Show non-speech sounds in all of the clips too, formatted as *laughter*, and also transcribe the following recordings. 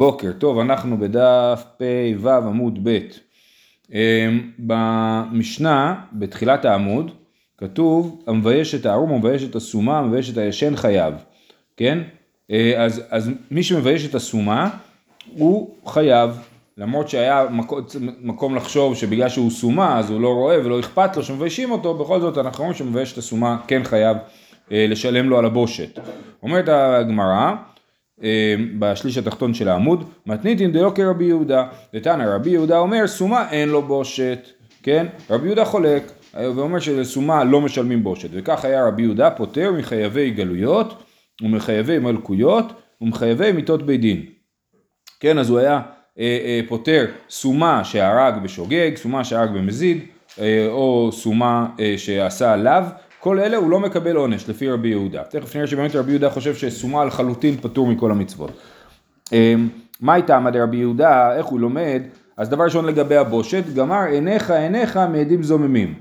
בוקר טוב, אנחנו בדף פ"ו עמוד ב'. אמ, במשנה, בתחילת העמוד, כתוב המבייש את הערום, המבייש את הסומה, המבייש את הישן חייב, כן? אה, אז, אז מי שמבייש את הסומה הוא חייב, למרות שהיה מקום, לחשוב שבגלל שהוא סומה אז הוא לא רואה ולא אכפת לו שמביישים אותו, בכל זאת אנחנו רואים שמבייש את הסומה כן חייב אה, לשלם לו על הבושת. אומרת הגמרא בשליש התחתון של העמוד, מתניתין דיו כרבי יהודה, ותנא רבי יהודה אומר סומה אין לו בושת, כן? רבי יהודה חולק, אה, ואומר שלסומה לא משלמים בושת, וכך היה רבי יהודה פוטר מחייבי גלויות ומחייבי מלכויות ומחייבי מיתות בית דין. כן, אז הוא היה אה, אה, פוטר סומה שהרג בשוגג, סומה שהרג במזיד, אה, או סומה אה, שעשה עליו, כל אלה הוא לא מקבל עונש לפי רבי יהודה. תכף נראה שבאמת רבי יהודה חושב שסומה לחלוטין פטור מכל המצוות. אמ, מה הייתה עמד רבי יהודה, איך הוא לומד? אז דבר ראשון לגבי הבושת, גמר עיניך עיניך מעדים זוממים.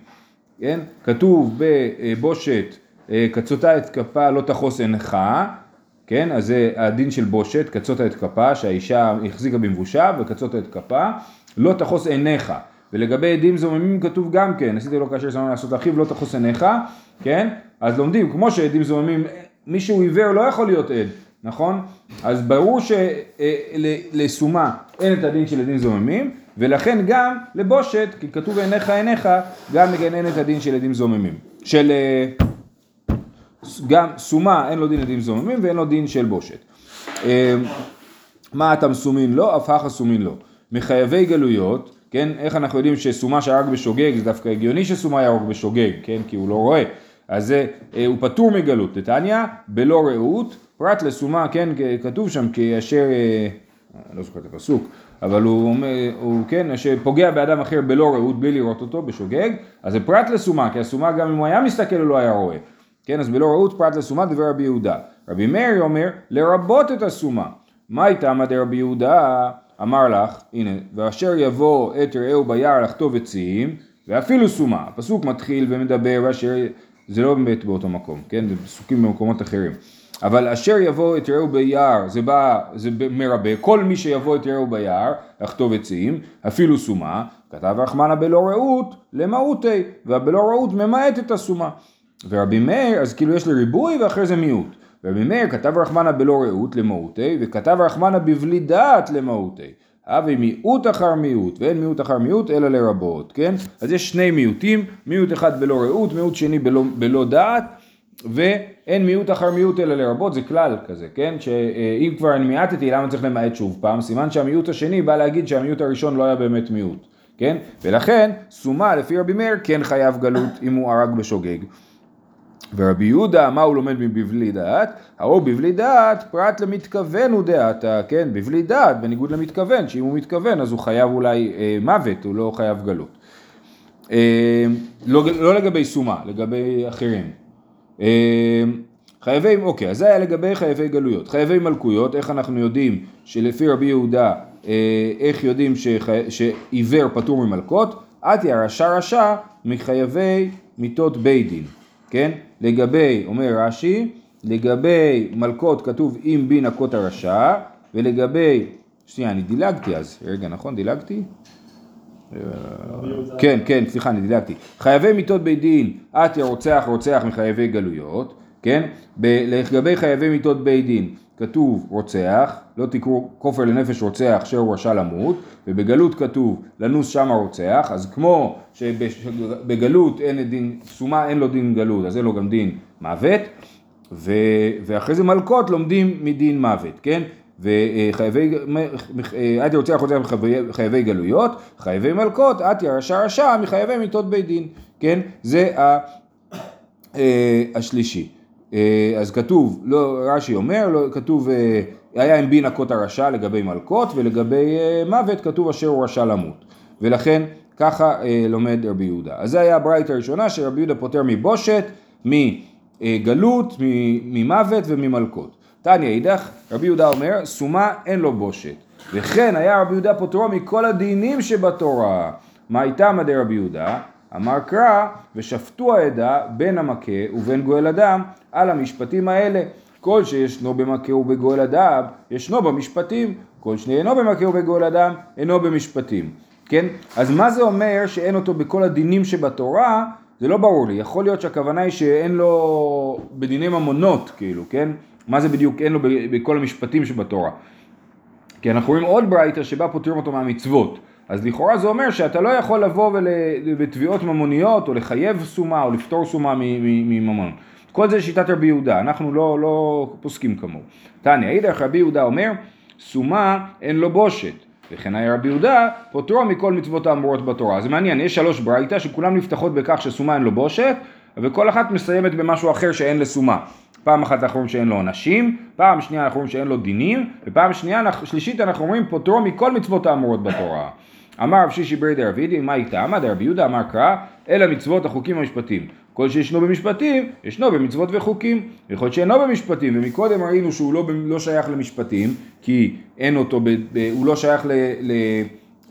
כן? כתוב בבושת, אה, קצותה את כפה לא תחוס עינך, כן? אז זה הדין של בושת, קצותה את כפה, שהאישה החזיקה במבושה וקצותה את כפה, לא תחוס עיניך. ולגבי עדים זוממים כתוב גם כן, עשיתי לו כאשר שמם לעשות אחיו לא תחוס עיניך, כן? אז לומדים, כמו שעדים זוממים, מי שהוא עיוור לא יכול להיות עד, נכון? אז ברור שלסומה אה, אין את הדין של עדים זוממים, ולכן גם לבושת, כי כתוב עיניך עיניך, גם מגנן את הדין של עדים זוממים. של... אה, גם סומה אין לו דין עדים זוממים ואין לו דין של בושת. אה, מה אתה מסומין לו, אף הכה סומין לו. מחייבי גלויות, כן? איך אנחנו יודעים שסומה שהרג בשוגג זה דווקא הגיוני שסומה יהרוג בשוגג, כן? כי הוא לא רואה. אז זה, אה, הוא פטור מגלות. נתניא, בלא רעות, פרט לסומה, כן, כתוב שם כי אשר, אה, לא זוכר את הפסוק, אבל הוא אומר, הוא כן, שפוגע באדם אחר בלא רעות, בלי לראות אותו, בשוגג, אז זה פרט לסומה, כי הסומה גם אם הוא היה מסתכל הוא לא היה רואה. כן, אז בלא רעות פרט לסומה דבר רבי יהודה. רבי מאיר אומר, לרבות את הסומה. מה הייתה עמד רבי יהודה? אמר לך, הנה, ואשר יבוא את רעהו ביער לחטוב עצים, ואפילו סומה. הפסוק מתחיל ומדבר, ואשר, זה לא באמת באותו מקום, כן? זה פסוקים במקומות אחרים. אבל אשר יבוא את רעהו ביער, זה בא, זה מרבה, כל מי שיבוא את רעהו ביער, לחטוב עצים, אפילו סומה, כתב רחמנה בלא רעות, למהותי, והבלא רעות ממעט את הסומה. ורבי מאיר, אז כאילו יש לי ריבוי ואחרי זה מיעוט. מאיר כתב רחמנה בלא רעות למהותי, וכתב רחמנה בבלי דעת למהותי. הווה מיעוט אחר מיעוט, ואין מיעוט אחר מיעוט אלא לרבות, כן? אז יש שני מיעוטים, מיעוט אחד בלא רעות, מיעוט שני בלא, בלא דעת, ואין מיעוט אחר מיעוט אלא לרבות, זה כלל כזה, כן? שאם כבר אני מיעטתי, למה צריך למעט שוב פעם? סימן שהמיעוט השני בא להגיד שהמיעוט הראשון לא היה באמת מיעוט, כן? ולכן, סומה לפי רבי מאיר כן חייב גלות אם הוא הרג בשוגג. ורבי יהודה, מה הוא לומד מבבלי דעת? ההוא בבלי דעת, פרט למתכוון הוא דעתה, כן? בבלי דעת, בניגוד למתכוון, שאם הוא מתכוון אז הוא חייב אולי אה, מוות, הוא לא חייב גלות. אה, לא, לא לגבי סומה, לגבי אחרים. אה, חייבי, אוקיי, אז זה היה לגבי חייבי גלויות. חייבי מלכויות, איך אנחנו יודעים שלפי רבי יהודה, אה, איך יודעים שעיוור פטור ממלכות? עתי הרשע רשע מחייבי מיתות בית דין. כן? לגבי, אומר רש"י, לגבי מלכות כתוב אם בי נקות הרשע, ולגבי, שנייה, אני דילגתי אז, רגע, נכון? דילגתי? כן, כן, סליחה, אני דילגתי. חייבי מיתות בית דין, את רוצח רוצח מחייבי גלויות, כן? לגבי חייבי מיתות בית דין, כתוב רוצח, לא תקראו כופר לנפש רוצח שהוא רשע למות, ובגלות כתוב לנוס שם הרוצח, אז כמו שבגלות אין דין, סומה אין לו דין גלות, אז אין לו גם דין מוות, ו, ואחרי זה מלכות לומדים מדין מוות, כן? וחייבי, אתי רוצח רוצח מחייבי גלויות, חייבי מלכות, אתי הרשע רשע מחייבי מיתות בית דין, כן? זה אה, השלישי. אה, אז כתוב, לא, רש"י אומר, לא, כתוב, אה, היה עם בין הכות הרשע לגבי מלכות, ולגבי אה, מוות כתוב אשר הוא רשע למות. ולכן ככה לומד רבי יהודה. אז זה היה הברייתא הראשונה שרבי יהודה פוטר מבושת, מגלות, ממוות וממלכות. תניא אידך, רבי יהודה אומר, סומה אין לו בושת. וכן היה רבי יהודה פוטרו מכל הדינים שבתורה. מה הייתה מדי רבי יהודה? אמר קרא, ושפטו העדה בין המכה ובין גואל אדם על המשפטים האלה. כל שישנו במכה ובגואל אדם, ישנו במשפטים. כל שני אינו במכה ובגואל אדם, אינו במשפטים, כן? אז מה זה אומר שאין אותו בכל הדינים שבתורה? זה לא ברור לי, יכול להיות שהכוונה היא שאין לו בדיני ממונות, כאילו, כן? מה זה בדיוק אין לו בכל המשפטים שבתורה? כי אנחנו רואים עוד ברייתא שבה פותרים אותו מהמצוות. אז לכאורה זה אומר שאתה לא יכול לבוא בתביעות ממוניות או לחייב סומה או לפתור סומה מממון. כל זה שיטת רבי יהודה, אנחנו לא, לא פוסקים כמוהו. תניא, אידך רבי יהודה אומר, סומה אין לו בושת. וכן היה רבי יהודה, פוטרו מכל מצוות האמורות בתורה. זה מעניין, יש שלוש ברייתא שכולן נפתחות בכך שסומה אין לו בושת, וכל אחת מסיימת במשהו אחר שאין לסומה. פעם אחת אנחנו אומרים שאין לו עונשים, פעם שנייה אנחנו אומרים שאין לו דינים, ופעם שנייה, שלישית אנחנו אומרים פוטרו מכל מצוות האמורות בתורה. אמר רב שישי ברי דרבידי, מה איתה? עמד רבי יהודה אמר קרא, אלא מצוות החוקים המשפטים. כל שישנו במשפטים, ישנו במצוות וחוקים. יכול להיות שאינו במשפטים, ומקודם ראינו שהוא לא, לא שייך למשפטים, כי אין אותו, ב, ב, הוא לא שייך ל... ל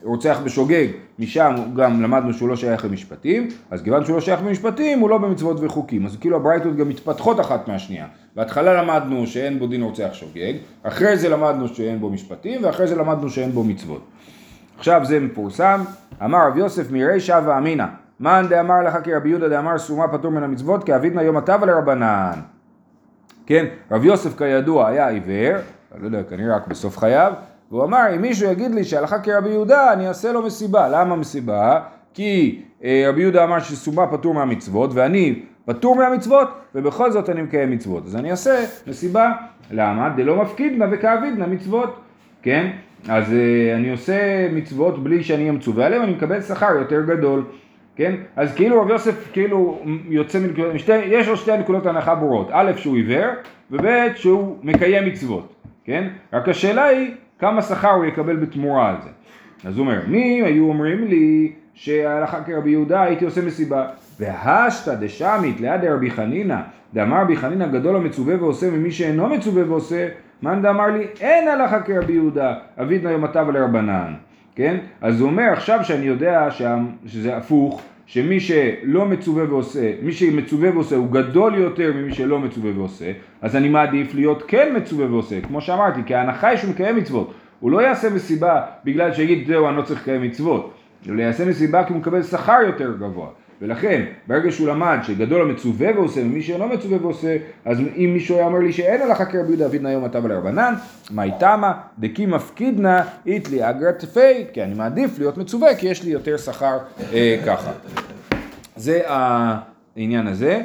רוצח בשוגג, משם גם למדנו שהוא לא שייך למשפטים, אז כיוון שהוא לא שייך למשפטים, הוא לא במצוות וחוקים. אז כאילו הברייתות גם מתפתחות אחת מהשנייה. בהתחלה למדנו שאין בו דין רוצח שוגג, אחרי זה למדנו שאין בו משפטים, ואחרי זה למדנו שאין בו מצוות. עכשיו זה מפורסם, אמר רב יוסף מירישא ואמינא, מאן דאמר לך כרבי יהודה דאמר סומה פטור מן המצוות, כאבידנא יום הטבה לרבנן. כן, רב יוסף כידוע היה עיוור, לא יודע, כנראה רק בסוף חייו, והוא אמר, אם מישהו יגיד לי שהלכה כרבי יהודה, אני אעשה לו מסיבה. למה מסיבה? כי אה, רבי יהודה אמר שסומה פטור מהמצוות, ואני פטור מהמצוות, ובכל זאת אני מקיים מצוות. אז אני אעשה מסיבה. למה? דלא מפקידנה וכאבידנה מצוות. כן? אז אה, אני עושה מצוות בלי שאני אהיה מצווה עליהן, אני מקבל שכר יותר גדול. כן? אז כאילו רב יוסף כאילו יוצא מנקודות, יש לו שתי נקודות הנחה ברורות, א' שהוא עיוור, וב' שהוא מקיים מצוות, כן? רק השאלה היא כמה שכר הוא יקבל בתמורה על זה. אז הוא אומר, מי היו אומרים לי שהלכה כרבי יהודה הייתי עושה מסיבה, והשתא דשמית ליד רבי חנינא, דאמר רבי חנינא גדול המצווה ועושה ממי שאינו מצווה ועושה, מאן דאמר לי אין הלכה כרבי יהודה, אבידנא הטבה לרבנן. כן? אז הוא אומר עכשיו שאני יודע שזה הפוך, שמי שלא מצווה ועושה, מי שמצווה ועושה הוא גדול יותר ממי שלא מצווה ועושה, אז אני מעדיף להיות כן מצווה ועושה, כמו שאמרתי, כי ההנחה היא שהוא מקיים מצוות. הוא לא יעשה מסיבה בגלל שיגיד זהו אני לא צריך לקיים מצוות, הוא יעשה מסיבה כי הוא מקבל שכר יותר גבוה. ולכן, ברגע שהוא למד שגדול המצווה ועושה ומי שאינו מצווה ועושה, אז אם מישהו היה אומר לי שאין הלכה כרבי יהודה אבידנא יום עתה ולרבנן, מאי תמה דקי מפקידנא איתלי אגרא תפי, כי אני מעדיף להיות מצווה כי יש לי יותר שכר אה, ככה. זה העניין הזה.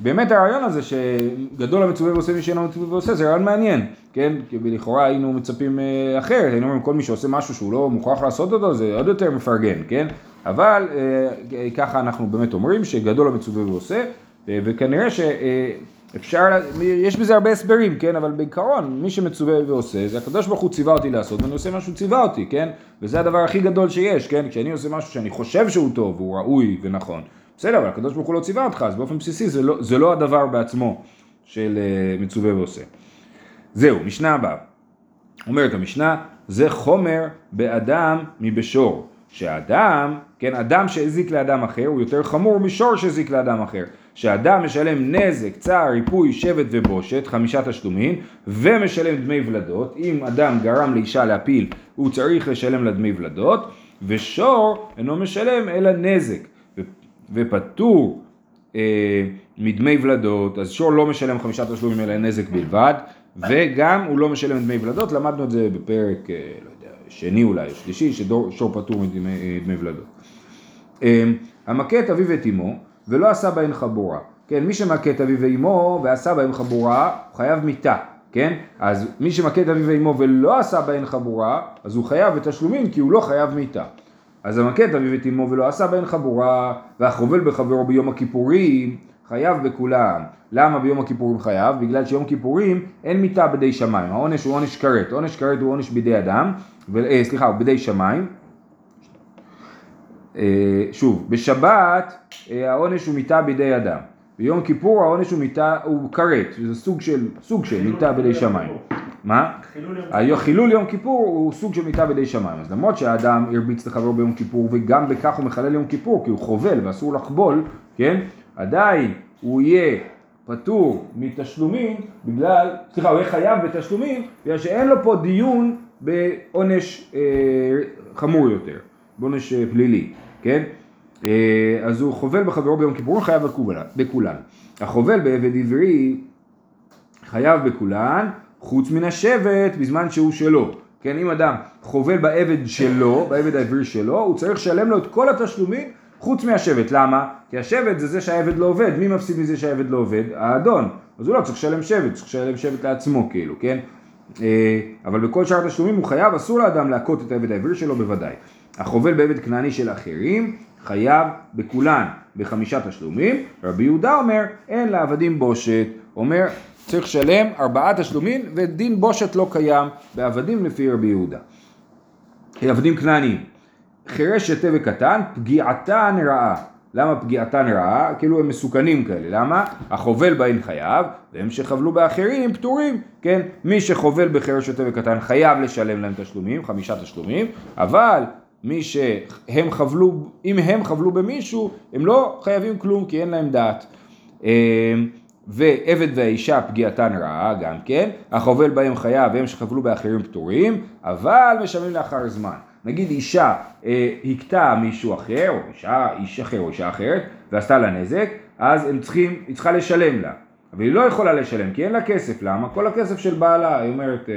באמת הרעיון הזה שגדול המצווה ועושה מי שאינו מצווה ועושה זה רעיון מעניין, כן? כי לכאורה היינו מצפים אה, אחרת, היינו אומרים כל מי שעושה משהו שהוא לא מוכרח לעשות אותו זה עוד יותר מפרגן, כן? אבל אה, ככה אנחנו באמת אומרים שגדול המצווה ועושה, אה, וכנראה שאפשר, יש בזה הרבה הסברים, כן? אבל בעיקרון מי שמצווה ועושה, זה הקדוש ברוך הוא ציווה אותי לעשות ואני עושה משהו ציווה אותי, כן? וזה הדבר הכי גדול שיש, כן? כשאני עושה משהו שאני חושב שהוא טוב, והוא ראוי ונכון. בסדר, אבל הקדוש ברוך הוא לא ציווה אותך, אז באופן בסיסי זה לא, זה לא הדבר בעצמו של uh, מצווה ועושה. זהו, משנה הבאה. אומרת המשנה, זה חומר באדם מבשור. שאדם, כן, אדם שהזיק לאדם אחר הוא יותר חמור משור שהזיק לאדם אחר. שאדם משלם נזק, צער, ריפוי, שבט ובושת, חמישה תשלומים, ומשלם דמי ולדות. אם אדם גרם לאישה להפיל, הוא צריך לשלם לה דמי ולדות, ושור אינו משלם אלא נזק. ופטור אה, מדמי ולדות, אז שור לא משלם חמישה תשלומים אלא נזק בלבד, וגם הוא לא משלם דמי ולדות, למדנו את זה בפרק, אה, לא שני אולי, שלישי, ששור פטור מדמי אה, ולדות. אה, המכה את אביו ואת אמו, ולא עשה בהן חבורה. כן, מי שמכה את אביו ואמו ועשה בהן חבורה, הוא חייב מיתה. כן? אז מי שמכה את אביו ואמו ולא עשה בהן חבורה, אז הוא חייב בתשלומים כי הוא לא חייב מיתה. אז המכה את אביו ואת אמו ולא עשה בהן חבורה, והחובל בחברו ביום הכיפורים, חייב בכולם. למה ביום הכיפורים חייב? בגלל שיום כיפורים אין מיתה בידי שמיים. העונש הוא עונש כרת. עונש כרת הוא עונש בידי אדם, ו... אה, סליחה, הוא בידי שמיים. אה, שוב, בשבת אה, העונש הוא מיתה בידי אדם. ביום כיפור העונש הוא מיתה, הוא כרת, זה סוג של, סוג של מיתה בידי שמיים. מה? חילול יום כיפור הוא סוג של מיתה בידי שמיים. אז למרות שהאדם הרביץ לחברו ביום כיפור וגם בכך הוא מחלל יום כיפור כי הוא חובל ואסור לחבול, כן? עדיין הוא יהיה פטור מתשלומים בגלל, סליחה, הוא יהיה חייב בתשלומים בגלל שאין לו פה דיון בעונש אה, חמור יותר, בעונש אה, פלילי, כן? אה, אז הוא חובל בחברו ביום כיפורים חייב בכולן. החובל בעבד עברי חייב בכולן חוץ מן השבט בזמן שהוא שלו. כן, אם אדם חובל בעבד שלו, בעבד העברי שלו, הוא צריך לשלם לו את כל התשלומים חוץ מהשבט. למה? כי השבט זה זה שהעבד לא עובד. מי מפסיד מזה שהעבד לא עובד? האדון. אז הוא לא צריך לשלם שבט, צריך לשלם שבט לעצמו כאילו, כן? אה, אבל בכל שאר התשלומים הוא חייב, אסור לאדם להכות את העבד העברי שלו בוודאי. החובל בעבד כנעני של אחרים חייב בכולן בחמישה תשלומים. רבי יהודה אומר אין לעבדים בושת. אומר צריך לשלם ארבעה תשלומים ודין בושת לא קיים בעבדים לפי רבי יהודה. עבדים כנעניים. חירש שתה וקטן פגיעתן רעה. למה פגיעתן רעה? כאילו הם מסוכנים כאלה. למה? החובל בהן חייב, והם שחבלו באחרים פטורים. כן? מי שחובל בחירש שוטה וקטן חייב לשלם להם תשלומים, חמישה תשלומים, אבל מי שהם חבלו, אם הם חבלו במישהו, הם לא חייבים כלום כי אין להם דעת. אמ, ועבד והאישה פגיעתן רעה גם כן, החובל בהם חייב והם שחבלו באחרים פטורים, אבל משלמים לאחר זמן. נגיד אישה אה, הכתה מישהו אחר, או אישה, איש אחר או אישה אחרת, ועשתה לה נזק, אז הם צריכים, היא צריכה לשלם לה. אבל היא לא יכולה לשלם כי אין לה כסף, למה? כל הכסף של בעלה, היא אומרת, אה,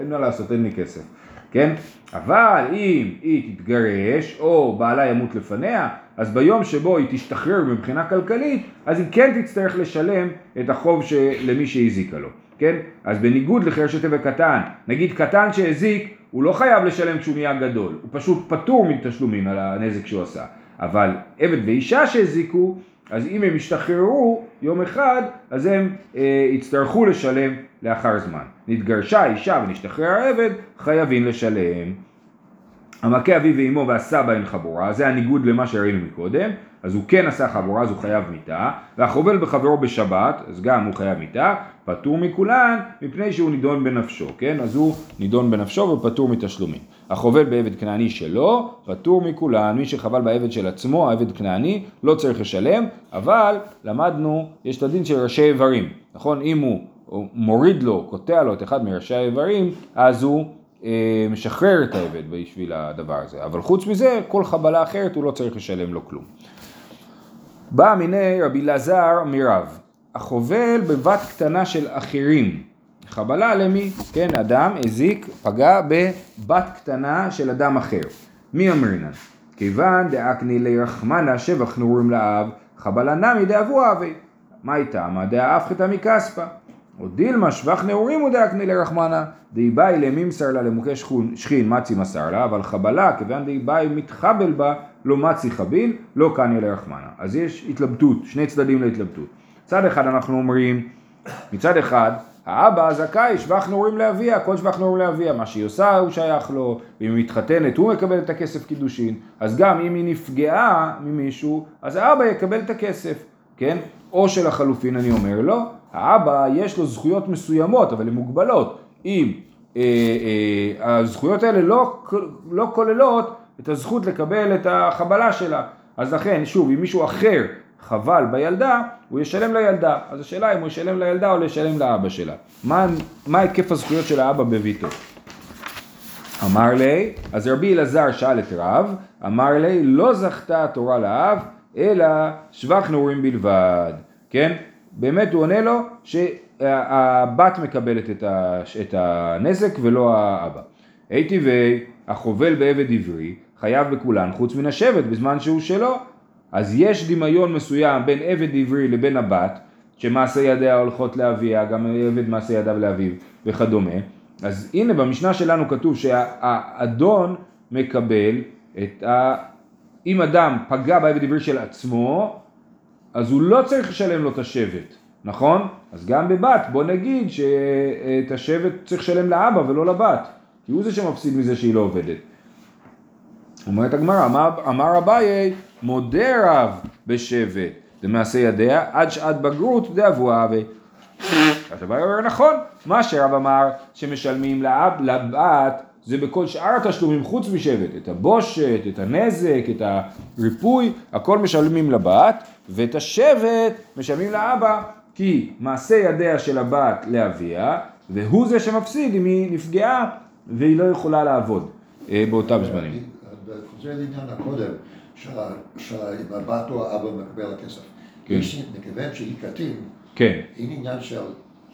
אין מה לעשות, אין לי כסף. כן? אבל אם היא תתגרש או בעלה ימות לפניה, אז ביום שבו היא תשתחרר מבחינה כלכלית, אז היא כן תצטרך לשלם את החוב למי שהזיקה לו, כן? אז בניגוד לחירש טבע קטן, נגיד קטן שהזיק, הוא לא חייב לשלם כשהוא נהיה גדול, הוא פשוט פטור מתשלומים על הנזק שהוא עשה, אבל עבד ואישה שהזיקו, אז אם הם ישתחררו יום אחד, אז הם אה, יצטרכו לשלם לאחר זמן. נתגרשה אישה ונשתחרר העבד, חייבים לשלם. המכה אביו ואמו ועשה בהן חבורה, זה הניגוד למה שראינו מקודם, אז הוא כן עשה חבורה, אז הוא חייב מיתה, והחובל בחברו בשבת, אז גם הוא חייב מיתה, פטור מכולן, מפני שהוא נידון בנפשו, כן? אז הוא נידון בנפשו ופטור מתשלומים. החובל בעבד כנעני שלו, פטור מכולן, מי שחבל בעבד של עצמו, העבד כנעני, לא צריך לשלם, אבל למדנו, יש את הדין של ראשי איברים, נכון? אם הוא מוריד לו, קוטע לו את אחד מראשי האיברים, אז הוא משחרר את העבד בשביל הדבר הזה. אבל חוץ מזה, כל חבלה אחרת הוא לא צריך לשלם לו כלום. בא מיני רבי אלעזר מרב, החובל בבת קטנה של אחרים, חבלה למי? כן, אדם הזיק, פגע בבת קטנה של אדם אחר. מי אמרינן? כיוון דאקני לירחמנה שבח נורים לאב, חבלה נמי דאבו אבי. מה איתה? מה דאף חטא מכספא. או דילמה שבח נעורים הוא דאקני לרחמנה, די באי למימסר לה למוכה שכין מצי מסר לה, אבל חבלה, כיוון די באי מתחבל בה, לא מצי חביל, לא קניה לרחמנה. אז יש התלבטות, שני צדדים להתלבטות. מצד אחד אנחנו אומרים, מצד אחד, האבא הזכאי שבח נעורים לאביה, כל שבח נעורים לאביה, מה שהיא עושה הוא שייך לו, ואם היא מתחתנת הוא מקבל את הכסף קידושין, אז גם אם היא נפגעה ממישהו, אז האבא יקבל את הכסף, כן? או שלחלופין אני אומר לא, האבא יש לו זכויות מסוימות, אבל הן מוגבלות. אם אה, אה, הזכויות האלה לא, לא כוללות את הזכות לקבל את החבלה שלה. אז לכן, שוב, אם מישהו אחר חבל בילדה, הוא ישלם לילדה. אז השאלה אם הוא ישלם לילדה או לשלם לאבא שלה. מה, מה היקף הזכויות של האבא בביתו? אמר לי, אז רבי אלעזר שאל את רב, אמר לי, לא זכתה התורה לאב, אלא שבח נעורים בלבד. כן? באמת הוא עונה לו שהבת מקבלת את הנזק ולא האבא. הייתי והחובל בעבד עברי חייב בכולן חוץ מן השבט בזמן שהוא שלו. אז יש דמיון מסוים בין עבד עברי לבין הבת, שמעשה ידיה הולכות לאביה, גם עבד מעשה ידיו לאביו וכדומה. אז הנה במשנה שלנו כתוב שהאדון מקבל את ה... אם אדם פגע בעבד עברי של עצמו, אז הוא לא צריך לשלם לו את השבט, נכון? אז גם בבת, בוא נגיד שאת השבט צריך לשלם לאבא ולא לבת, כי הוא זה שמפסיד מזה שהיא לא עובדת. אומרת הגמרא, אמר, אביי, מודה רב בשבט, למעשה ידיה, עד שעת בגרות דאבו אבי. אז אביי אומר נכון, מה שרב אמר שמשלמים לאב, לבת זה בכל שאר התשלומים חוץ משבט, את הבושת, את הנזק, את הריפוי, הכל משלמים לבת, ואת השבט משלמים לאבא כי מעשה ידיה של הבת לאביה, והוא זה שמפסיד אם היא נפגעה והיא לא יכולה לעבוד אה, באותם זמנים. זה לעניין הקודם, שאם הבת או האבא מקבל הכסף. כן. מכיוון שהיא קטין, כן, אין עניין של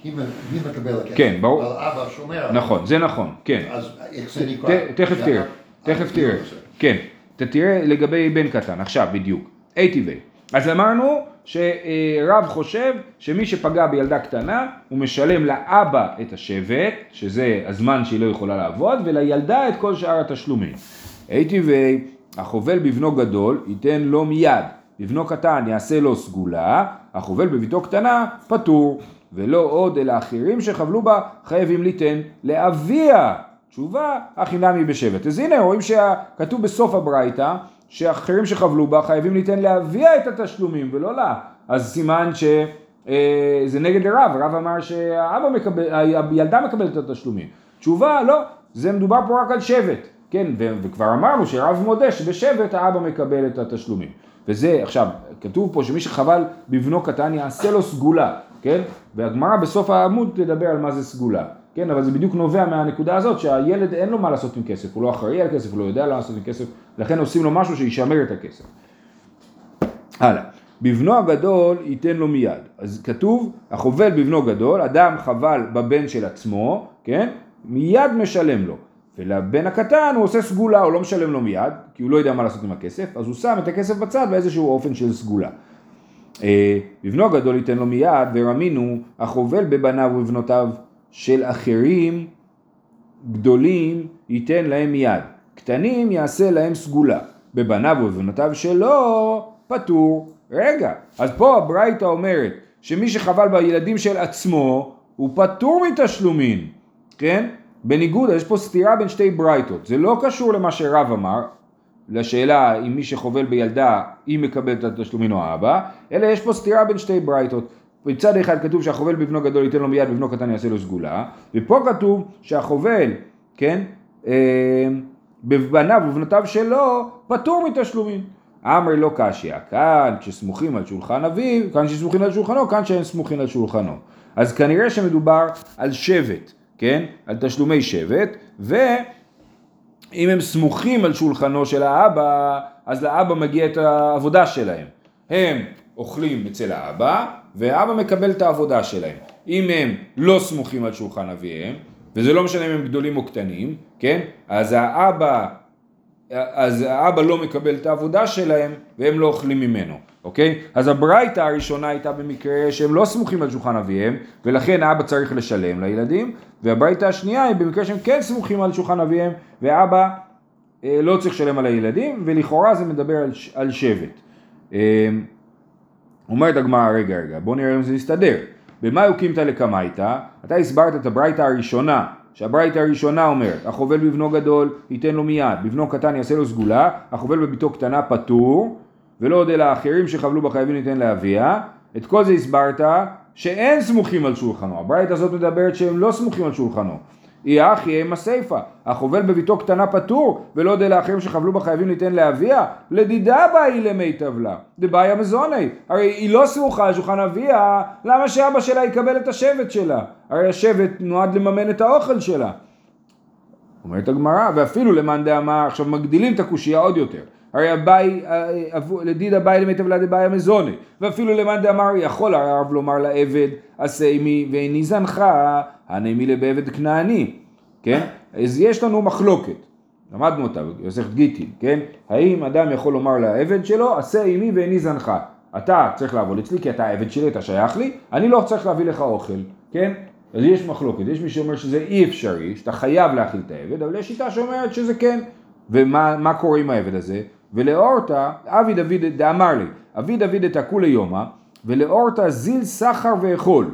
היא מי מקבל הכסף. כן, ברור. אבל אבא שומר. נכון, זה נכון, כן. אז איך זה נקרא? תכף תראה, תכף הדיון תראה. כן, אתה תראה לגבי בן קטן, עכשיו בדיוק. ATV. אז אמרנו שרב חושב שמי שפגע בילדה קטנה, הוא משלם לאבא את השבט, שזה הזמן שהיא לא יכולה לעבוד, ולילדה את כל שאר התשלומים. ATV, החובל בבנו גדול, ייתן לו מיד. בבנו קטן יעשה לו סגולה, החובל בביתו קטנה פטור, ולא עוד אלא אחרים שחבלו בה חייבים ליתן לאביה. תשובה, הכי נמי בשבט. אז הנה רואים שכתוב בסוף הברייתא שאחרים שחבלו בה חייבים ליתן לאביה את התשלומים ולא לה. אז סימן שזה נגד הרב, הרב אמר שהאבא מקבל, הילדה מקבלת את התשלומים. תשובה, לא, זה מדובר פה רק על שבט. כן, ו- וכבר אמרנו שרב מודה שבשבט האבא מקבל את התשלומים. וזה, עכשיו, כתוב פה שמי שחבל בבנו קטן יעשה לו סגולה, כן? והגמרא בסוף העמוד תדבר על מה זה סגולה, כן? אבל זה בדיוק נובע מהנקודה הזאת שהילד אין לו מה לעשות עם כסף, הוא לא אחראי על כסף, הוא לא יודע מה לעשות עם כסף, לכן עושים לו משהו שישמר את הכסף. הלאה. בבנו הגדול ייתן לו מיד. אז כתוב, החובל בבנו גדול, אדם חבל בבן של עצמו, כן? מיד משלם לו. ולבן הקטן הוא עושה סגולה, הוא לא משלם לו מיד, כי הוא לא יודע מה לעשות עם הכסף, אז הוא שם את הכסף בצד באיזשהו אופן של סגולה. אה, בבנו הגדול ייתן לו מיד, ורמינו, החובל בבניו ובבנותיו של אחרים גדולים ייתן להם מיד, קטנים יעשה להם סגולה, בבניו ובבנותיו שלו פטור. רגע, אז פה הברייתא אומרת שמי שחבל בילדים של עצמו הוא פטור מתשלומים, כן? בניגוד, יש פה סתירה בין שתי ברייתות, זה לא קשור למה שרב אמר, לשאלה אם מי שחובל בילדה היא מקבלת את התשלומים או האבא, אלא יש פה סתירה בין שתי ברייתות. מצד אחד כתוב שהחובל בבנו גדול ייתן לו מיד ובנו קטן יעשה לו סגולה, ופה כתוב שהחובל, כן, אה, בבניו ובנותיו שלו פטור מתשלומים. אמר לא קשיא, כאן כשסמוכים על שולחן אביו, כאן כשסמוכים על שולחנו, כאן כשהם סמוכים על שולחנו. אז כנראה שמדובר על שבט, כן? על תשלומי שבט, ואם הם סמוכים על שולחנו של האבא, אז לאבא מגיע את העבודה שלהם. הם אוכלים אצל האבא, והאבא מקבל את העבודה שלהם. אם הם לא סמוכים על שולחן אביהם, וזה לא משנה אם הם גדולים או קטנים, כן? אז האבא אז האבא לא מקבל את העבודה שלהם והם לא אוכלים ממנו, אוקיי? אז הברייתא הראשונה הייתה במקרה שהם לא סמוכים על שולחן אביהם ולכן האבא צריך לשלם לילדים והברייתא השנייה היא במקרה שהם כן סמוכים על שולחן אביהם והאבא אה, לא צריך לשלם על הילדים ולכאורה זה מדבר על, ש- על שבט. אה, אומרת הגמרא, רגע רגע, בוא נראה אם זה יסתדר. במה יוקימתא לקמייתא? אתה הסברת את הברייתא הראשונה, שהברייתא הראשונה אומרת, החובל בבנו גדול ייתן לו מיד, בבנו קטן יעשה לו סגולה, החובל בביתו קטנה פטור, ולא עוד אלא האחרים שחבלו בחייבים ניתן לאביה. את כל זה הסברת שאין סמוכים על שולחנו, הברייתא הזאת מדברת שהם לא סמוכים על שולחנו. אי אחי הם הסיפא, החובל בביתו קטנה פטור, ולא עוד אלא האחרים שחבלו בחייבים ניתן לאביה, לדידה באי למי טבלה, דבעיה מזוני, הרי היא לא סמוכה על שולחן אביה, למה שאבא שלה יקבל את השבט שלה? הרי השבט נועד לממן את האוכל שלה. אומרת הגמרא, ואפילו למאן דאמר, עכשיו מגדילים את הקושייה עוד יותר. הרי אביי, לדיד אביי למיטב לה דבעיה מזוני. ואפילו למאן דאמר, יכול הרב לומר לעבד, עשה עמי ואיני זנך, הנעמי לבעבד כנעני. כן? אז יש לנו מחלוקת. למדנו אותה במסכת גיטין, כן? האם אדם יכול לומר לעבד שלו, עשה עמי ואיני זנך. אתה צריך לעבוד אצלי כי אתה העבד שלי, אתה שייך לי, אני לא צריך להביא לך אוכל, כן? אז יש מחלוקת, יש מי שאומר שזה אי אפשרי, שאתה חייב להאכיל את העבד, אבל יש שיטה שאומרת שזה כן. ומה מה קורה עם העבד הזה? ולאורתא, אבי דוד דאמר לי, אבי דוד את הכולי יומא, ולאורתא זיל סחר ואכול.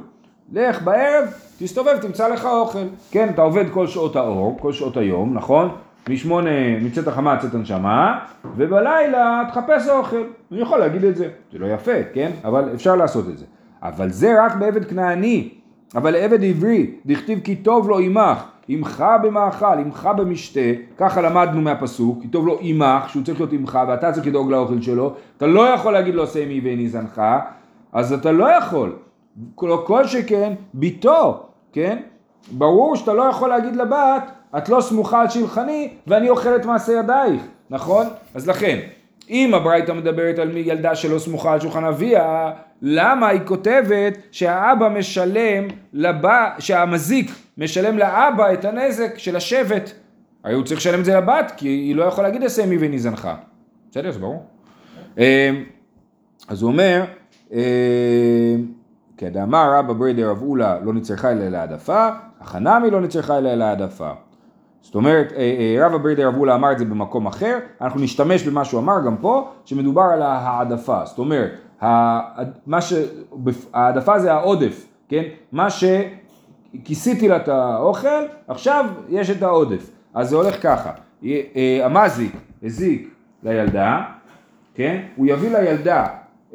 לך בערב, תסתובב, תמצא לך אוכל. כן, אתה עובד כל שעות האור, כל שעות היום, נכון? משמונה, מצאת החמה צאת הנשמה, ובלילה תחפש אוכל. אני יכול להגיד את זה, זה לא יפה, כן? אבל אפשר לעשות את זה. אבל זה רק בעבד כנעני. אבל עבד עברי, דכתיב כי טוב לו עמך, עמך במאכל, עמך במשתה, ככה למדנו מהפסוק, כי טוב לו עמך, שהוא צריך להיות עמך, ואתה צריך לדאוג לאוכל שלו, אתה לא יכול להגיד לו עמי ואיני זנך, אז אתה לא יכול. כל שכן ביתו, כן? ברור שאתה לא יכול להגיד לבת, את לא סמוכה על שולחני ואני אוכל את מעשה ידייך, נכון? אז לכן, אם הברייתא מדברת על ילדה שלא סמוכה על שולחן אביה, למה היא כותבת שהאבא משלם, לבא, שהמזיק משלם לאבא את הנזק של השבט? הרי הוא צריך לשלם את זה לבת, כי היא לא יכולה להגיד אסמי וניזנך. בסדר? זה ברור. אמ, אז הוא אומר, אמ, כדאמר רבא ברי דרב אולה לא נצרכה אלא להעדפה, החנמי לא נצרכה אלא להעדפה. זאת אומרת, אה, אה, רב אולה אמר את זה במקום אחר, אנחנו נשתמש במה שהוא אמר גם פה, שמדובר על ההעדפה. זאת אומרת, ש... ההעדפה זה העודף, כן? מה שכיסיתי לה את האוכל, עכשיו יש את העודף. אז זה הולך ככה, אה, המזיק הזיק לילדה, כן? הוא יביא לילדה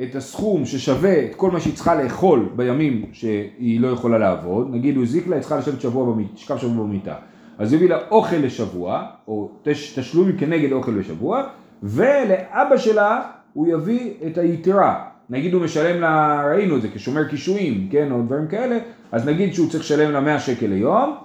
את הסכום ששווה את כל מה שהיא צריכה לאכול בימים שהיא לא יכולה לעבוד, נגיד הוא הזיק לה, היא צריכה לשבת שבוע במיטה, שכב שבוע במיטה. אז הוא יביא לה אוכל לשבוע, או תש, תשלום כנגד אוכל לשבוע, ולאבא שלה הוא יביא את היתרה. נגיד הוא משלם לה, ראינו את זה, כשומר קישואים, כן, או דברים כאלה, אז נגיד שהוא צריך לשלם לה 100 שקל ליום,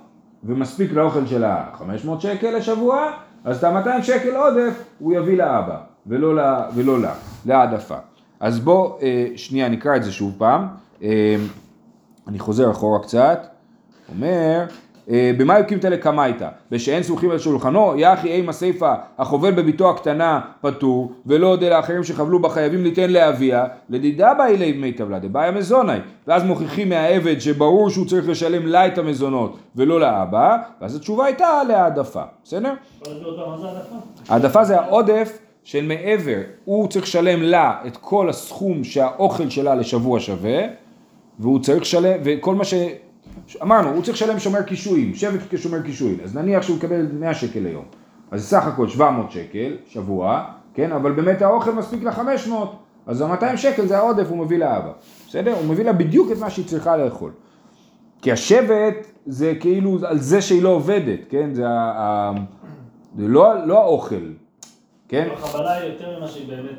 ומספיק לאוכל שלה 500 שקל לשבוע, אז את ה-200 שקל עודף הוא יביא לאבא, ולא לה, ולא לה, להעדפה. אז בוא, אה, שנייה, נקרא את זה שוב פעם. אה, אני חוזר אחורה קצת. אומר, במה יוקימתא לקמייתא? ושאין סמוכים על שולחנו, יחי אימה סיפא החובל בביתו הקטנה פטור, ולא עוד אלא אחרים שחבלו בה חייבים ליתן לאביה, לדידה בה אלי מי טבלה דבעיה מזוני. ואז מוכיחים מהעבד שברור שהוא צריך לשלם לה את המזונות ולא לאבא, ואז התשובה הייתה להעדפה, בסדר? העדפה זה העודף של מעבר, הוא צריך לשלם לה את כל הסכום שהאוכל שלה לשבוע שווה, והוא צריך לשלם, וכל מה ש... אמרנו, הוא צריך לשלם שומר קישואים, שבט כשומר קישואים, אז נניח שהוא מקבל 100 שקל ליום, אז סך הכל 700 שקל, שבוע, כן, אבל באמת האוכל מספיק ל-500, אז ה-200 שקל זה העודף, הוא מביא לאבא, בסדר? הוא מביא לה בדיוק את מה שהיא צריכה לאכול. כי השבט זה כאילו על זה שהיא לא עובדת, כן? זה, ה... זה לא, לא האוכל, כן? החבלה היא יותר ממה שהיא באמת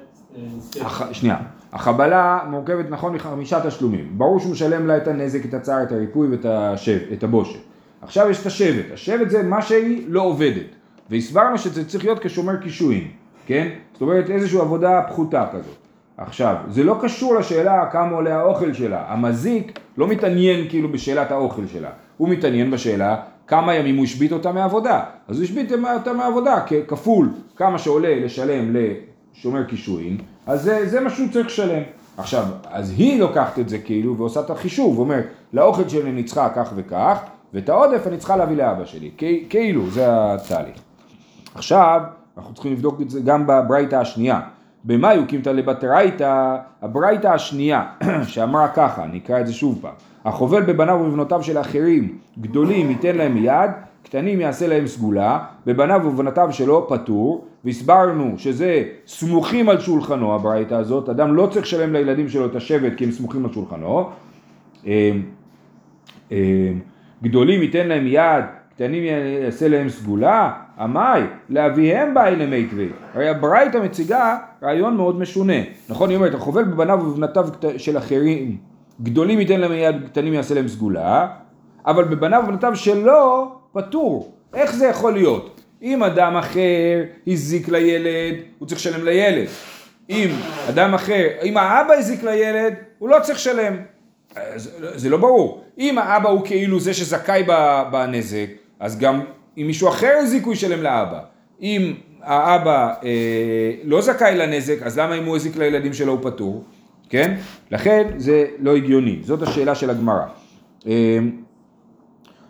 אה. שנייה, החבלה מורכבת נכון מחמישה תשלומים. ברור שהוא משלם לה את הנזק, את הצער, את הריפוי ואת השב, את הבושת. עכשיו יש את השבט. השבט זה מה שהיא לא עובדת. והסברנו שזה צריך להיות כשומר קישואין, כן? זאת אומרת איזושהי עבודה פחותה כזאת. עכשיו, זה לא קשור לשאלה כמה עולה האוכל שלה. המזיק לא מתעניין כאילו בשאלת האוכל שלה. הוא מתעניין בשאלה כמה ימים הוא השבית אותה מעבודה. אז הוא השבית אותה מעבודה כפול כמה שעולה לשלם לשומר קישואין, אז זה, זה מה שהוא צריך לשלם. עכשיו, אז היא לוקחת את זה כאילו ועושה את החישוב, ואומרת, לאוכל שלי אני צריכה כך וכך, ואת העודף אני צריכה להביא לאבא שלי, כאילו, זה התהליך. עכשיו, אנחנו צריכים לבדוק את זה גם בברייתא השנייה. במה יוקימתא לבתרייתא, הברייתא השנייה, *clears throat* שאמרה ככה, נקרא את זה שוב פעם. החובל בבניו ובבנותיו של אחרים, גדולים ייתן להם מיד, קטנים יעשה להם סגולה, בבניו ובבנותיו שלו פטור, והסברנו שזה סמוכים על שולחנו הברייתא הזאת, אדם לא צריך לשלם לילדים שלו את השבט כי הם סמוכים על שולחנו. אה, אה, גדולים ייתן להם יד, קטנים יעשה להם סגולה, עמאי, לאביהם באי למיטבי. הרי הברייתא מציגה רעיון מאוד משונה. נכון, היא אומרת, החובל בבניו ובבנותיו של אחרים, גדולים ייתן להם יד, קטנים יעשה להם סגולה, אבל בבניו ובבנותיו שלו פטור. איך זה יכול להיות? אם אדם אחר הזיק לילד, הוא צריך לשלם לילד. אם אדם אחר, אם האבא הזיק לילד, הוא לא צריך לשלם. זה, זה לא ברור. אם האבא הוא כאילו זה שזכאי בנזק, אז גם אם מישהו אחר הזיק הוא ישלם לאבא. אם האבא אה, לא זכאי לנזק, אז למה אם הוא הזיק לילדים שלו הוא פטור? כן? לכן זה לא הגיוני. זאת השאלה של הגמרא. אה,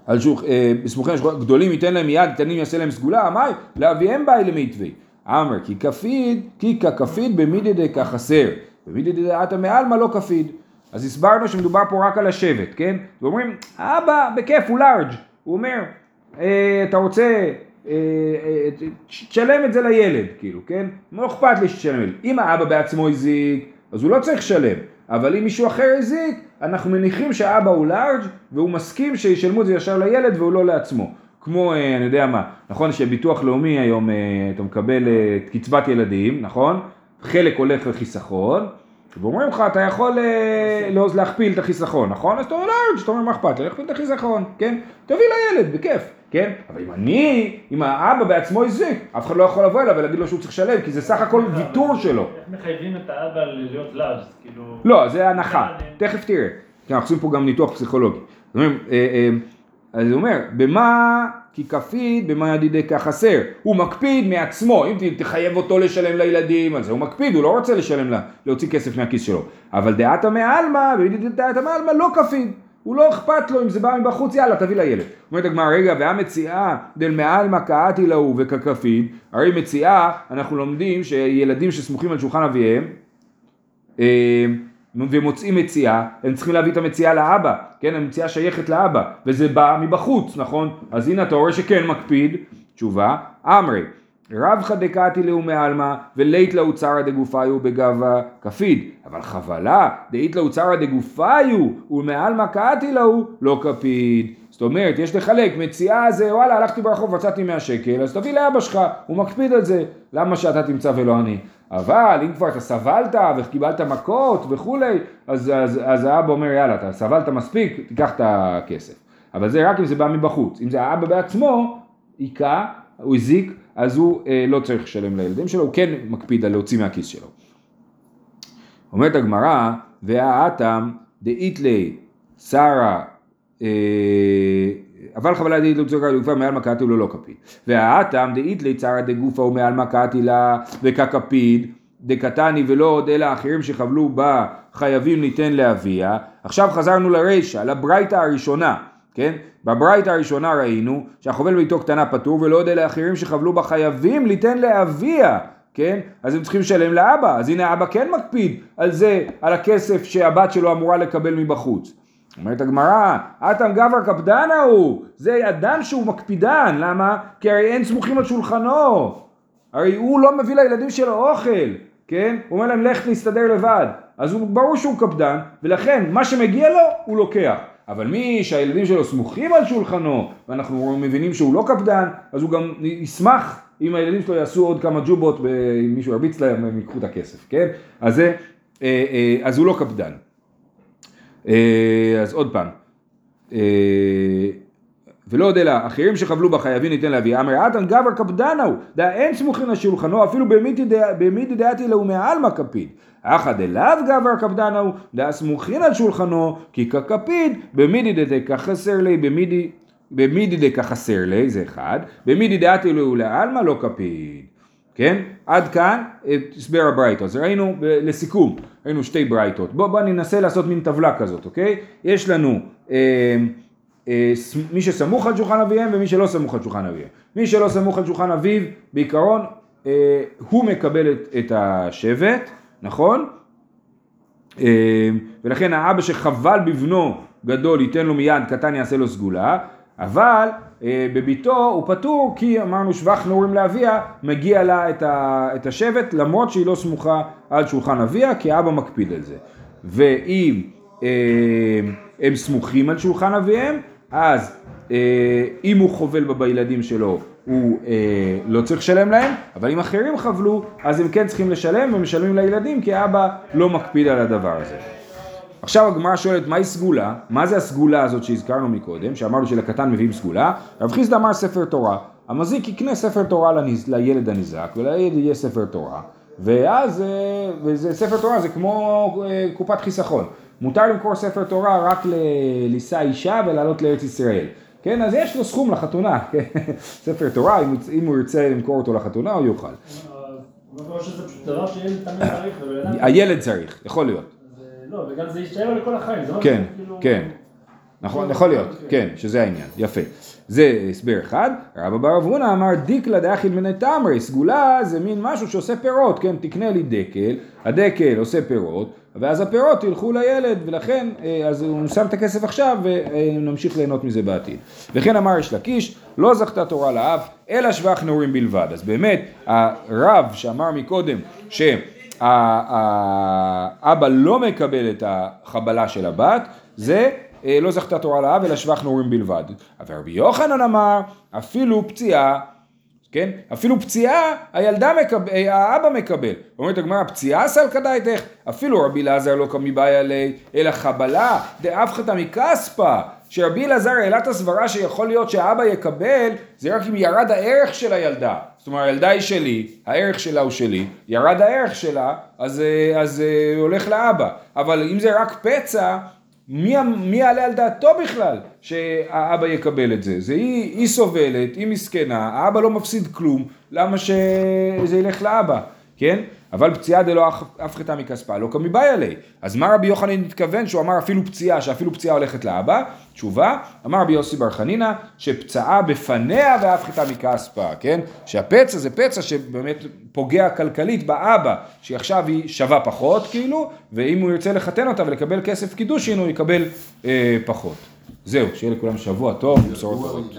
על שולח, אה, בסמוכי השולחן, גדולים ייתן להם יד, קטנים יעשה להם סגולה, אמי, לאביהם באי למיתבי. אמר, כי כפיד, כי ככפיד במידי דקה חסר, במידי דעתה מעלמא לא כפיד. אז הסברנו שמדובר פה רק על השבט, כן? ואומרים, אבא, בכיף, הוא לארג'. הוא אומר, אה, אתה רוצה, אה, תשלם את זה לילד, כאילו, כן? לא אכפת לי שתשלם. אם האבא בעצמו הזיק, אז הוא לא צריך לשלם. אבל אם מישהו אחר הזיק, אנחנו מניחים שהאבא הוא לארג' והוא מסכים שישלמו את זה ישר לילד והוא לא לעצמו. כמו, אה, אני יודע מה, נכון שביטוח לאומי היום אה, אתה מקבל את אה, קצבת ילדים, נכון? חלק הולך לחיסכון, ואומרים לך, אתה יכול לא, להכפיל את החיסכון, נכון? אז אתה אומר, לא, אתה אומר, מה אכפת לי? להכפיל את החיסכון, כן? תביא לילד, בכיף, כן? אבל אם אני, אם האבא בעצמו הזיק, אף אחד לא יכול לבוא אליו ולהגיד לו שהוא צריך לשלם, כי זה סך הכל ויתור שלו. איך מחייבים את האבא להיות לארג', כאילו... לא, זה הנחה, תכף תראה. כי אנחנו עושים פה גם ניתוח פסיכולוגי. אה, אה, אז הוא אומר, במה כי כפיד, במה ידידי כחסר. הוא מקפיד מעצמו, אם תחייב אותו לשלם לילדים, אז הוא מקפיד, הוא לא רוצה לשלם לה, להוציא כסף מהכיס שלו. אבל דעתא מעלמא, וידידי דעתא מעלמא לא כפיד. הוא לא אכפת לו אם זה בא מבחוץ, יאללה, תביא לילד. אומרת הגמרא, רגע, והמציאה דל מעלמא קאתי להו וככפיד, הרי מציאה, אנחנו לומדים שילדים שסמוכים על שולחן אביהם, אה, ומוצאים מציאה, הם צריכים להביא את המציאה לאבא, כן, המציאה שייכת לאבא, וזה בא מבחוץ, נכון? אז הנה אתה רואה שכן מקפיד, תשובה, אמרי, רבחא דקאתי לאו מעלמא, ולית לאו צרא דגופיו בגבה כפיד, אבל חבלה דאית לאו צרא דגופיו, ומעלמא קאתי לאו לא כפיד. זאת אומרת, יש לחלק, מציאה זה, וואלה, הלכתי ברחוב, מצאתי 100 שקל, אז תביא לאבא שלך, הוא מקפיד על זה, למה שאתה תמצא ולא אני? אבל אם כבר אתה סבלת וקיבלת מכות וכולי, אז, אז, אז האבא אומר יאללה, אתה סבלת מספיק, תיקח את הכסף. אבל זה רק אם זה בא מבחוץ. אם זה האבא בעצמו, היכה, הוא הזיק, אז הוא אה, לא צריך לשלם לילדים שלו, הוא כן מקפיד על להוציא מהכיס שלו. אומרת הגמרא, והאטם דאיתלי שרה אה, אבל חבלה דאית לא צורקה לגופה מעל מכתי לו לא כפיד. והאטם דאית ליצרא דגופה ומעל מכתי לה וככפיד דקתני ולא עוד אלא אחרים שחבלו בה חייבים ניתן לאביה. עכשיו חזרנו לרישא, לברייתא הראשונה, כן? בברייתא הראשונה ראינו שהחובל ביתו קטנה פטור ולא עוד אלא אחרים שחבלו בה חייבים ליתן לאביה. כן? אז הם צריכים לשלם לאבא, אז הנה האבא כן מקפיד על זה, על הכסף שהבת שלו אמורה לקבל מבחוץ. אומרת הגמרא, אטם גבר קפדנה הוא, זה אדם שהוא מקפידן, למה? כי הרי אין סמוכים על שולחנו, הרי הוא לא מביא לילדים שלו אוכל, כן? הוא אומר להם לך להסתדר לבד, אז הוא ברור שהוא קפדן, ולכן מה שמגיע לו הוא לוקח. אבל מי שהילדים שלו סמוכים על שולחנו, ואנחנו מבינים שהוא לא קפדן, אז הוא גם ישמח אם הילדים שלו יעשו עוד כמה ג'ובות, אם מישהו ירביץ להם, הם ייקחו את הכסף, כן? אז, זה, אה, אה, אז הוא לא קפדן. אה, אז עוד פעם, ולא עוד אלא, אחרים שחבלו בה חייבים ניתן להביא, אמר אתן גבר קפדנה הוא, דא אין סמוכין לשולחנו, אפילו במידי דעתי לו מעלמא כפיד. אחא דלאו גבר קפדנה הוא, דא סמוכין על שולחנו, כי ככפיד, במידי דתקא חסר לי, במידי, במידי דקא חסר לי, זה אחד, במידי דעתי לו לעלמא לא כפיד. כן? עד כאן את הסבר הברייתות. אז ראינו, לסיכום, ראינו שתי ברייתות. בואו בוא ננסה לעשות מין טבלה כזאת, אוקיי? יש לנו אה, אה, מי שסמוך על שולחן אביהם ומי שלא סמוך על שולחן אביהם. מי שלא סמוך על שולחן אביו, בעיקרון, אה, הוא מקבל את, את השבט, נכון? אה, ולכן האבא שחבל בבנו גדול ייתן לו מיד, קטן יעשה לו סגולה, אבל אה, בביתו הוא פטור כי אמרנו שבח נעורים לאביה, מגיע לה את, ה, את השבט למרות שהיא לא סמוכה על שולחן אביה כי אבא מקפיד על זה. ואם אה, הם סמוכים על שולחן אביהם, אז אה, אם הוא חובל בילדים שלו הוא אה, לא צריך לשלם להם, אבל אם אחרים חבלו אז הם כן צריכים לשלם ומשלמים לילדים כי אבא לא מקפיד על הדבר הזה. עכשיו הגמרא שואלת מהי סגולה? מה זה הסגולה הזאת שהזכרנו מקודם, שאמרנו שלקטן מביאים סגולה? רב חיסדא אמר ספר תורה. המזיק יקנה ספר תורה לילד הניזק ולילד יהיה ספר תורה ואז, אה, וזה ספר תורה זה כמו אה, קופת חיסכון. מותר למכור ספר תורה רק ל- לישא אישה ולעלות לארץ ישראל. כן, אז יש לו סכום לחתונה, *laughs* כן? ספר תורה, אם, אם הוא ירצה למכור אותו לחתונה הוא יוכל. הילד צריך, יכול להיות. לא, וגם זה יישאר לכל החיים, כן, כאילו- כן. נכון, יכול להיות, כן, שזה העניין, יפה. זה הסבר אחד. רבא בר אברונה אמר דיקלה דאכיל מני תמרי, סגולה זה מין משהו שעושה פירות, כן, תקנה לי דקל, הדקל עושה פירות, ואז הפירות ילכו לילד, ולכן, אה, אז הוא שם את הכסף עכשיו, ונמשיך ליהנות מזה בעתיד. וכן אמר יש לקיש, לא זכתה תורה לאב, אלא שבח נעורים בלבד. אז באמת, הרב שאמר מקודם, שהאבא לא מקבל את החבלה של הבת, זה לא זכתה תורה לאב אלא שבח נעורים בלבד. אבל רבי יוחנן אמר אפילו פציעה, כן? אפילו פציעה, הילדה מקבל, האבא מקבל. אומרת הגמרא, פציעה סלקא דייתך, אפילו רבי אלעזר לא כמיבעיה ליה, אלא חבלה דאבחתא מכספא. שרבי אלעזר העלה את הסברה שיכול להיות שהאבא יקבל, זה רק אם ירד הערך של הילדה. זאת אומרת, הילדה היא שלי, הערך שלה הוא שלי, ירד הערך שלה, אז, אה, אז אה, הולך לאבא. אבל אם זה רק פצע, מי, מי יעלה על דעתו בכלל שהאבא יקבל את זה? זה היא, היא סובלת, היא מסכנה, האבא לא מפסיד כלום, למה שזה ילך לאבא, כן? אבל פציעה דלא הפחתה מכספה, לא כמבעיה ליה. אז מה רבי יוחנן התכוון שהוא אמר אפילו פציעה, שאפילו פציעה הולכת לאבא? תשובה, אמר רבי יוסי בר חנינא, שפצעה בפניה והפחתה מכספה, כן? שהפצע זה פצע שבאמת פוגע כלכלית באבא, שעכשיו היא שווה פחות כאילו, ואם הוא ירצה לחתן אותה ולקבל כסף קידושין הוא יקבל אה, פחות. זהו, שיהיה לכולם שבוע טוב, בשורות טובות.